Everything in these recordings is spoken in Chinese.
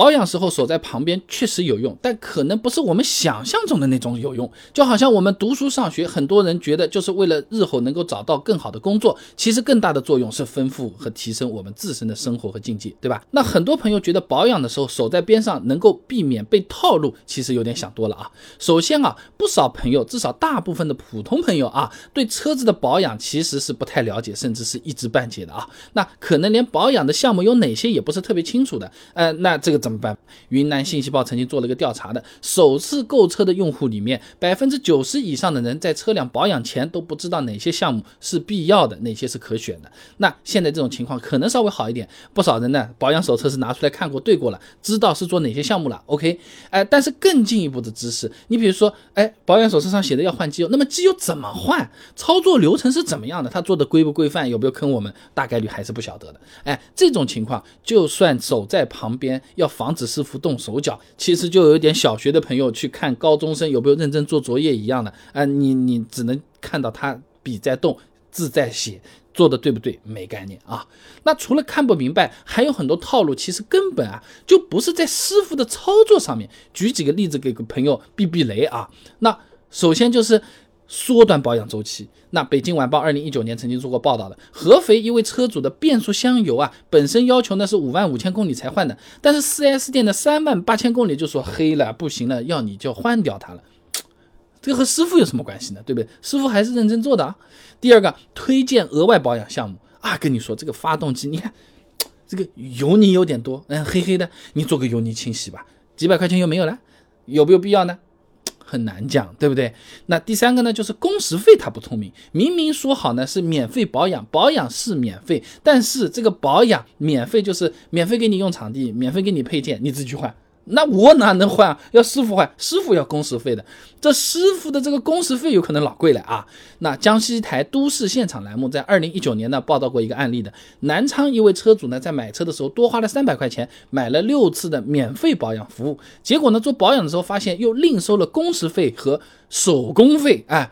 保养时候守在旁边确实有用，但可能不是我们想象中的那种有用。就好像我们读书上学，很多人觉得就是为了日后能够找到更好的工作，其实更大的作用是丰富和提升我们自身的生活和境界，对吧？那很多朋友觉得保养的时候守在边上能够避免被套路，其实有点想多了啊。首先啊，不少朋友，至少大部分的普通朋友啊，对车子的保养其实是不太了解，甚至是一知半解的啊。那可能连保养的项目有哪些也不是特别清楚的。呃，那这个怎怎么办？云南信息报曾经做了一个调查的，首次购车的用户里面，百分之九十以上的人在车辆保养前都不知道哪些项目是必要的，哪些是可选的。那现在这种情况可能稍微好一点，不少人呢保养手册是拿出来看过、对过了，知道是做哪些项目了。OK，哎，但是更进一步的知识，你比如说，哎，保养手册上写的要换机油，那么机油怎么换？操作流程是怎么样的？他做的规不规范？有没有坑我们？大概率还是不晓得的。哎，这种情况，就算守在旁边，要防止师傅动手脚，其实就有点小学的朋友去看高中生有没有认真做作业一样的。啊，你你只能看到他笔在动，字在写，做的对不对？没概念啊。那除了看不明白，还有很多套路，其实根本啊就不是在师傅的操作上面。举几个例子给个朋友避避雷啊。那首先就是。缩短保养周期。那北京晚报二零一九年曾经做过报道的，合肥一位车主的变速箱油啊，本身要求呢是五万五千公里才换的，但是四 S 店的三万八千公里就说黑了，不行了，要你就换掉它了。这和师傅有什么关系呢？对不对？师傅还是认真做的啊。第二个，推荐额外保养项目啊，跟你说这个发动机，你看这个油泥有点多，嗯，黑黑的，你做个油泥清洗吧，几百块钱又没有了，有没有必要呢？很难讲，对不对？那第三个呢，就是工时费他不聪明，明明说好呢是免费保养，保养是免费，但是这个保养免费就是免费给你用场地，免费给你配件，你自己去换。那我哪能换啊？要师傅换，师傅要工时费的。这师傅的这个工时费有可能老贵了啊。那江西台都市现场栏目在二零一九年呢报道过一个案例的，南昌一位车主呢在买车的时候多花了三百块钱买了六次的免费保养服务，结果呢做保养的时候发现又另收了工时费和手工费，哎。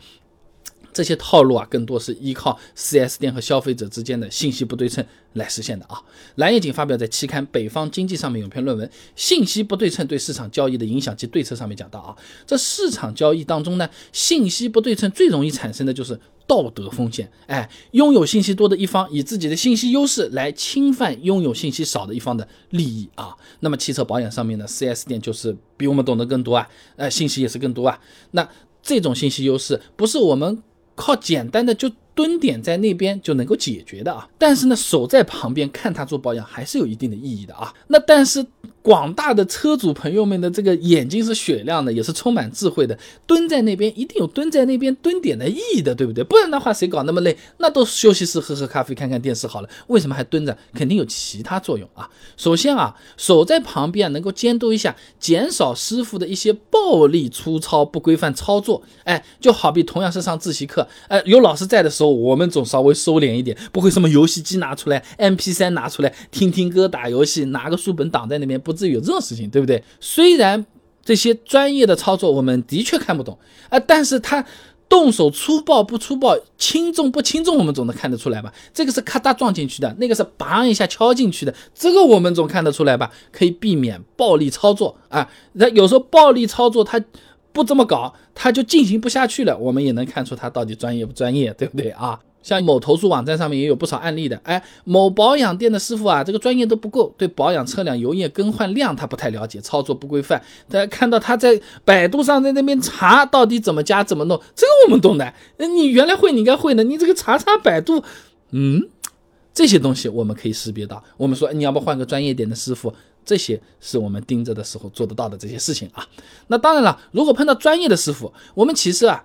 这些套路啊，更多是依靠 4S 店和消费者之间的信息不对称来实现的啊。蓝夜景发表在期刊《北方经济》上面有篇论文《信息不对称对市场交易的影响及对策》，上面讲到啊，这市场交易当中呢，信息不对称最容易产生的就是道德风险。哎，拥有信息多的一方以自己的信息优势来侵犯拥有信息少的一方的利益啊。那么汽车保养上面呢，4S 店就是比我们懂得更多啊，呃，信息也是更多啊。那这种信息优势不是我们。靠简单的就蹲点在那边就能够解决的啊，但是呢，守在旁边看他做保养还是有一定的意义的啊。那但是。广大的车主朋友们的这个眼睛是雪亮的，也是充满智慧的。蹲在那边一定有蹲在那边蹲点的意义的，对不对？不然的话，谁搞那么累？那都休息室喝喝咖啡、看看电视好了。为什么还蹲着？肯定有其他作用啊。首先啊，守在旁边能够监督一下，减少师傅的一些暴力、粗糙、不规范操作。哎，就好比同样是上自习课，哎，有老师在的时候，我们总稍微收敛一点，不会什么游戏机拿出来、MP3 拿出来听听歌、打游戏，拿个书本挡在那边不。是有这种事情，对不对？虽然这些专业的操作我们的确看不懂啊，但是他动手粗暴不粗暴、轻重不轻重，我们总能看得出来吧？这个是咔嗒撞进去的，那个是叭一下敲进去的，这个我们总看得出来吧？可以避免暴力操作啊。那有时候暴力操作他不这么搞，他就进行不下去了，我们也能看出他到底专业不专业，对不对啊？像某投诉网站上面也有不少案例的，哎，某保养店的师傅啊，这个专业都不够，对保养车辆油液更换量他不太了解，操作不规范。大家看到他在百度上在那边查到底怎么加怎么弄，这个我们懂的。你原来会，你应该会的。你这个查查百度，嗯，这些东西我们可以识别到。我们说你要不换个专业点的师傅，这些是我们盯着的时候做得到的这些事情啊。那当然了，如果碰到专业的师傅，我们其实啊，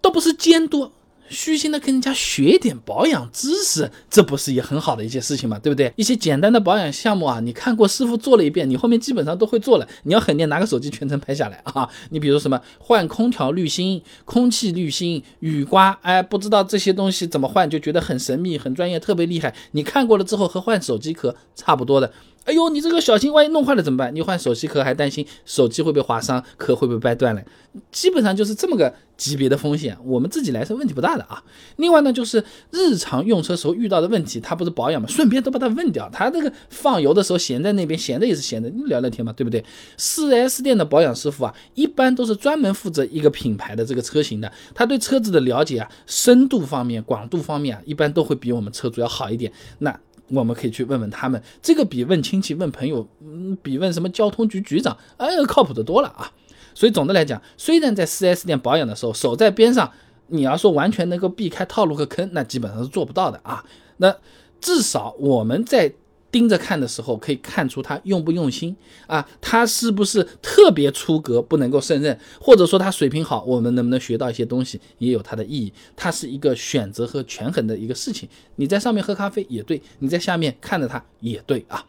都不是监督。虚心的跟人家学一点保养知识，这不是也很好的一件事情吗？对不对？一些简单的保养项目啊，你看过师傅做了一遍，你后面基本上都会做了。你要狠点，拿个手机全程拍下来啊！你比如什么换空调滤芯、空气滤芯、雨刮，哎，不知道这些东西怎么换，就觉得很神秘、很专业、特别厉害。你看过了之后和换手机壳差不多的。哎呦，你这个小心，万一弄坏了怎么办？你换手机壳还担心手机会被划伤，壳会不会掰断了？基本上就是这么个级别的风险，我们自己来是问题不大的啊。另外呢，就是日常用车时候遇到的问题，他不是保养嘛，顺便都把它问掉。他这个放油的时候闲在那边，闲着也是闲着，聊聊天嘛，对不对？4S 店的保养师傅啊，一般都是专门负责一个品牌的这个车型的，他对车子的了解啊，深度方面、广度方面啊，一般都会比我们车主要好一点。那。我们可以去问问他们，这个比问亲戚、问朋友，嗯，比问什么交通局局长，哎，靠谱的多了啊。所以总的来讲，虽然在 4S 店保养的时候守在边上，你要说完全能够避开套路和坑，那基本上是做不到的啊。那至少我们在。盯着看的时候，可以看出他用不用心啊，他是不是特别出格，不能够胜任，或者说他水平好，我们能不能学到一些东西，也有它的意义。它是一个选择和权衡的一个事情。你在上面喝咖啡也对，你在下面看着他也对啊。